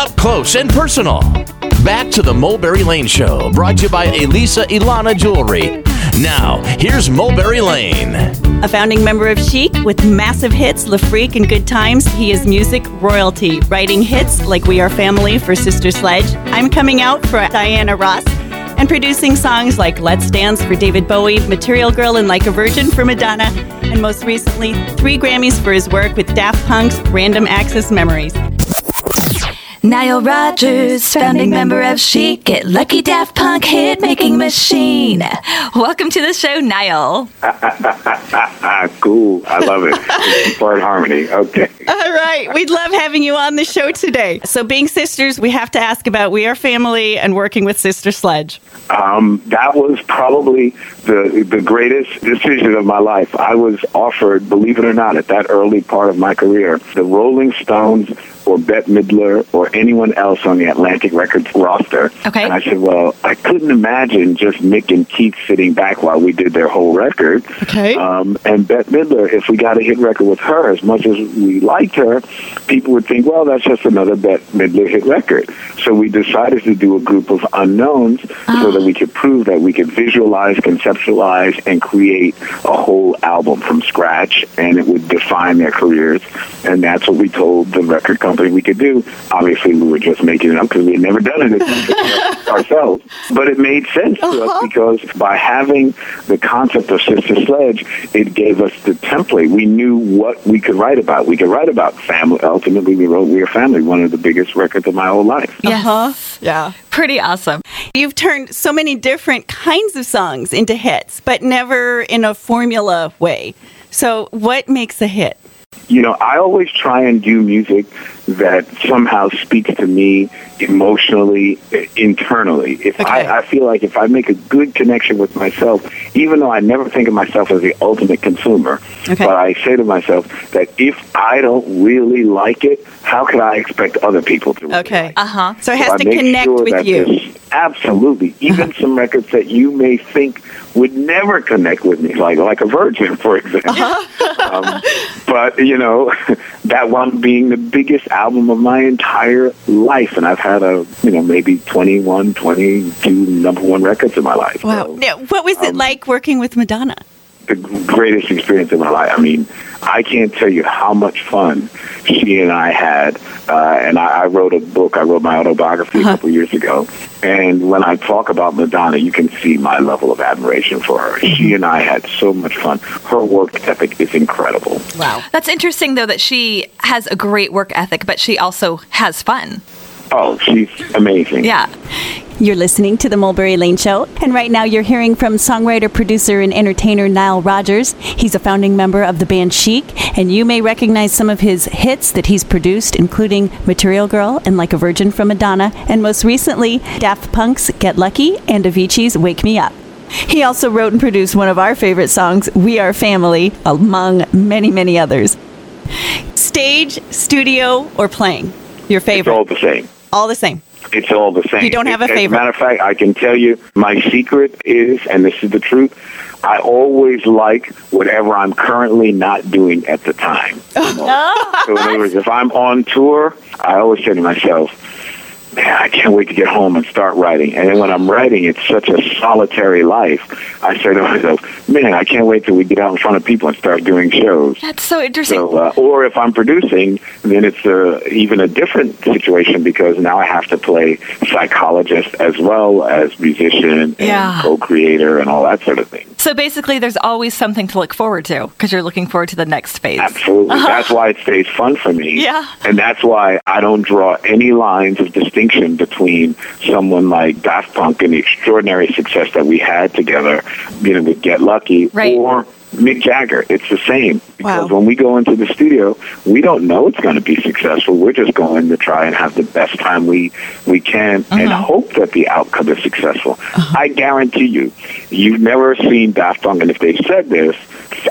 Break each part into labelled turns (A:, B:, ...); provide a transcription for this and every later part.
A: up close and personal. Back to the Mulberry Lane Show, brought to you by Elisa Ilana Jewelry. Now, here's Mulberry Lane.
B: A founding member of Chic with massive hits, Le Freak and Good Times, he is music royalty, writing hits like We Are Family for Sister Sledge, I'm Coming Out for Diana Ross, and producing songs like Let's Dance for David Bowie, Material Girl and Like a Virgin for Madonna, and most recently, three Grammys for his work with Daft Punk's Random Access Memories.
C: Nile Rodgers, founding member of Chic, Get Lucky Daft Punk hit making machine. Welcome to the show, Nile.
D: cool. I love it. Part harmony. Okay.
B: All right. We'd love having you on the show today. So, being sisters, we have to ask about We Are Family and working with Sister Sledge.
D: Um, that was probably the the greatest decision of my life. I was offered, believe it or not, at that early part of my career, the Rolling Stones or Bette Midler or anyone else on the Atlantic Records roster.
C: Okay.
D: And I said, well, I couldn't imagine just Mick and Keith sitting back while we did their whole record.
B: Okay.
D: Um, and Bette Midler, if we got a hit record with her, as much as we liked her, people would think, well, that's just another Bette Midler hit record. So we decided to do a group of unknowns so that we could prove that we could visualize, conceptualize, and create a whole album from scratch, and it would define their careers. And that's what we told the record company we could do. Obviously, we were just making it up because we had never done it ourselves. But it made sense to us because by having the concept of Sister Sledge, it gave us the template. We knew what we could write about. We could write about family. Ultimately, we wrote "We Are Family," one of the biggest records of my whole life.
C: Yes.
B: Uh-huh. Yeah.
C: Pretty awesome.
B: You've turned so many different kinds of songs into hits, but never in a formula way. So, what makes a hit?
D: you know, I always try and do music that somehow speaks to me emotionally, internally. If
B: Okay.
D: I, I feel like if I make a good connection with myself, even though I never think of myself as the ultimate consumer,
B: Okay.
D: but I say to myself that if I don't really like it, how can I expect other people to? really
B: Okay.
D: like?
C: Uh huh.
B: So, it has
D: So
B: to connect
D: sure
B: with you.
D: there's- Absolutely. Even some records that you may think would never connect with me, like like a Virgin, for example.
B: Uh-huh.
D: um, but you know, that one being the biggest album of my entire life, and I've had a you know maybe 21, 22 number one records in my life.
B: Wow.
D: So,
B: Now, what was it
D: um,
B: like working with Madonna?
D: The greatest experience of my life. I mean, I can't tell you how much fun she and I had. Uh, and I, I wrote a book. I wrote my autobiography
B: Uh-huh.
D: a couple years ago. And when I talk about Madonna, you can see my level of admiration for her.
B: Mm-hmm.
D: She and I had so much fun. Her work ethic is incredible.
B: Wow.
C: That's interesting, though, that she has a great work ethic, but she also has fun.
D: Oh, she's amazing.
C: Yeah.
B: You're listening to the Mulberry Lane Show, and right now you're hearing from songwriter, producer, and entertainer Nile Rodgers. He's a founding member of the band Chic, and you may recognize some of his hits that he's produced, including Material Girl and Like a Virgin from Madonna, and most recently, Daft Punk's Get Lucky and Avicii's Wake Me Up. He also wrote and produced one of our favorite songs, We Are Family, among many, many others. Stage, studio, or playing? Your favorite?
D: It's all the same.
B: All the same.
D: It's all the same.
B: You don't have a
D: As
B: favorite?
D: matter of fact, I can tell you my secret is, and this is the truth, I always like whatever I'm currently not doing at the time. Oh. so in other words, if I'm on tour, I always say to myself, man, I can't wait to get home and start writing. And then when I'm writing, it's such a solitary life. I say to myself, man, I can't wait till we get out in front of people and start doing shows.
C: That's so interesting.
D: So, uh, or if I'm producing, then it's uh, even a different situation because now I have to play psychologist as well as musician and
C: Yeah.
D: co-creator and all that sort of thing.
C: so basically, there's always something to look forward to because you're looking forward to the next phase.
D: Absolutely. That's why it stays fun for me.
C: Yeah.
D: And that's why I don't draw any lines of distinction between someone like Daft Punk and the extraordinary success that we had together, you know, with Get Lucky,
C: Right.
D: or Mick Jagger. It's the same. Because
B: Wow.
D: when we go into the studio, we don't know it's going to be successful. We're just going to try and have the best time we, we can and uh-huh. hope that the outcome is successful. Uh-huh. I guarantee you, you've never seen Daft Punk, and if they've said this,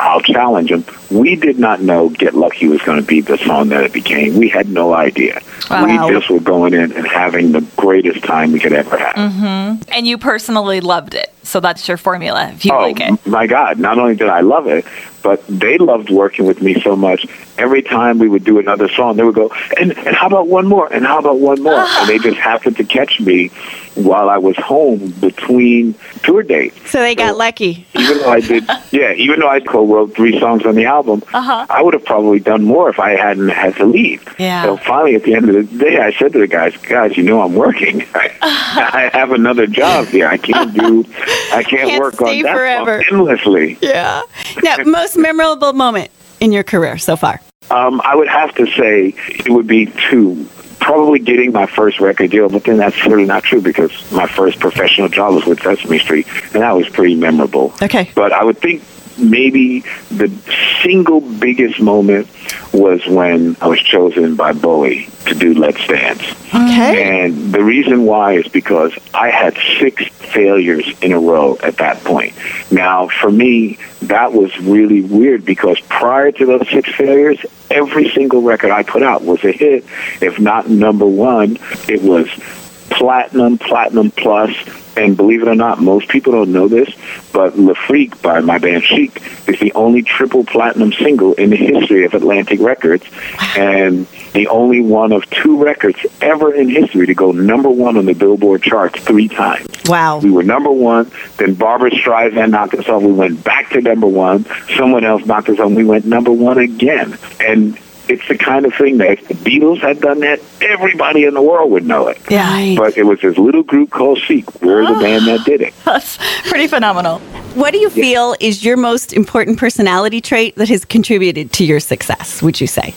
D: I'll challenge them. We did not know Get Lucky was going to be the song that it became. We had no idea.
C: Wow.
D: We just were going in and having the greatest time we could ever have. Mm-hmm.
C: And you personally loved it. So that's your formula if you
D: oh
C: like it.
D: my God! Not only did I love it, but they loved working with me so much. Every time we would do another song, they would go, "And and how about one more? And how about one more?" and they just happened to catch me while I was home between tour dates.
B: So they got lucky.
D: Even though I did, yeah, even though I co-wrote three songs on the album,
C: Uh-huh.
D: I would have probably done more if I hadn't had to leave.
C: Yeah.
D: So finally, at the end of the day, I said to the guys, "Guys, you know I'm working. I, I have another job here. I can't do, I can't,
B: Can't
D: work on that
B: forever."
D: endlessly."
B: Yeah. Now, most memorable moment in your career so far?
D: Um, I would have to say it would be two. Probably getting my first record deal, but then that's really not true because my first professional job was with Sesame Street, and that was pretty memorable.
B: Okay.
D: But I would think maybe the single biggest moment was when I was chosen by Bowie to do Let's Dance.
B: Okay.
D: And the reason why is because I had six failures in a row at that point. Now, for me, that was really weird because prior to those six failures, every single record I put out was a hit. If not number one, it was platinum, platinum plus, and believe it or not, most people don't know this, but Le Freak by my band Chic is the only triple platinum single in the history of Atlantic Records, and the only one of two records ever in history to go number one on the Billboard charts three times.
B: Wow.
D: We were number one. Then Barbra Streisand knocked us off. We went back to number one. Someone else knocked us off. We went number one again. And it's the kind of thing that if the Beatles had done that, everybody in the world would know it.
B: Yeah.
D: But it was this little group called Chic. We're the band that did it.
C: That's pretty phenomenal.
B: What do you feel is your most important personality trait that has contributed to your success, would you say?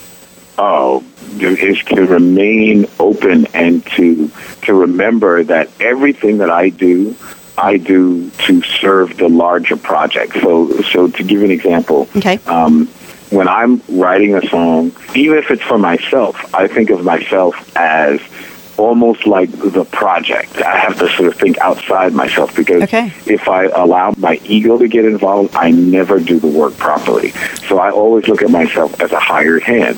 D: Oh, is to remain open and to to remember that everything that I do, I do to serve the larger project. So, so to give an example,
B: Okay.
D: um, when I'm writing a song, even if it's for myself, I think of myself as almost like the project. I have to sort of think outside myself because
B: Okay.
D: if I allow my ego to get involved, I never do the work properly. So I always look at myself as a hired hand.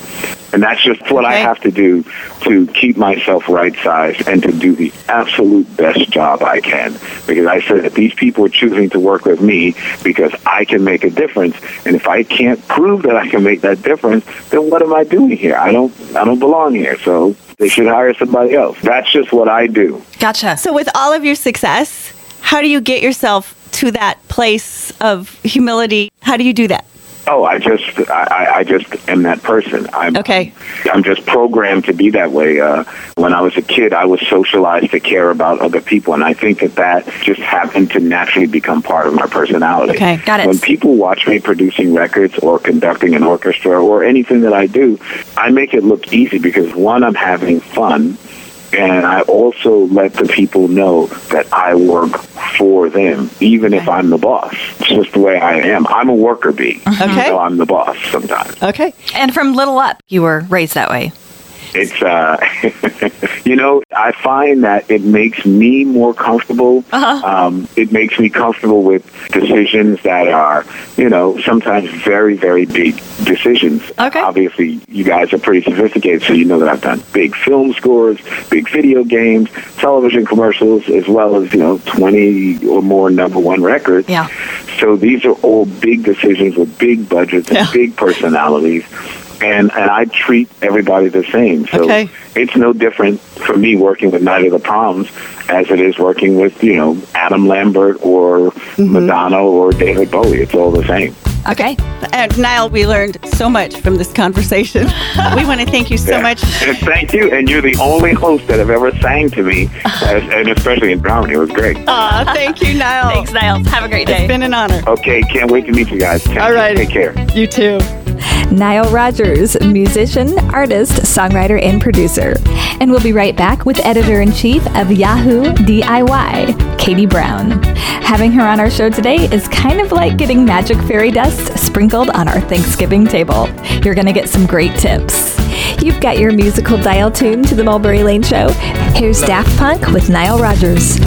D: And that's just what I have to do to keep myself right sized and to do the absolute best job I can. Because I said that these people are choosing to work with me because I can make a difference. And if I can't prove that I can make that difference, then what am I doing here? I don't I don't belong here. So they should hire somebody else. That's just what I do.
C: Gotcha.
B: So, with all of your success, how do you get yourself to that place of humility? How do you do that?
D: Oh, I just, I, I- just am that person. I'm,
B: Okay.
D: I'm just programmed to be that way. Uh, when I was a kid, I was socialized to care about other people, and I think that that just happened to naturally become part of my personality.
B: Okay,
C: got it.
D: When people watch me producing records or conducting an orchestra or anything that I do, I make it look easy because one, I'm having fun. And I also let the people know that I work for them, even if I'm the boss. It's just the way I am. I'm a worker bee.
B: Okay.
D: So I'm the boss sometimes.
B: Okay.
C: And from little up, you were raised that way.
D: It's, uh, you know, I find that it makes me more comfortable.
C: Uh-huh.
D: Um, it makes me comfortable with decisions that are, you know, sometimes very, very big decisions.
C: Okay.
D: Obviously, you guys are pretty sophisticated, so you know that I've done big film scores, big video games, television commercials, as well as, you know, 20 or more number one records.
C: Yeah.
D: So these are all big decisions with big budgets and
B: Yeah.
D: big personalities. And, and I treat everybody the same. So
B: Okay.
D: it's no different for me working with Night of the Proms as it is working with, you know, Adam Lambert or
B: Mm-hmm.
D: Madonna or David Bowie. It's all the same.
C: Okay.
B: And Nile, we learned so much from this conversation. we want to thank you so
D: Yeah.
B: much.
D: And thank you. And you're the only host that have ever sang to me, as, and especially in Brownie. It was great.
B: Aw, thank you, Nile.
C: Thanks, Niles. Have a great day.
B: It's been an honor.
D: Okay, can't wait to meet you guys.
B: All right.
D: Take care.
B: You too.
E: Nile Rodgers, musician, artist, songwriter, and producer. And we'll be right back with editor in chief of Yahoo DIY, Katie Brown. Having her on our show today is kind of like getting magic fairy dust sprinkled on our Thanksgiving table. You're going to get some great tips. You've got your musical dial tuned to the Mulberry Lane Show. Here's Daft Punk with
F: Nile Rodgers.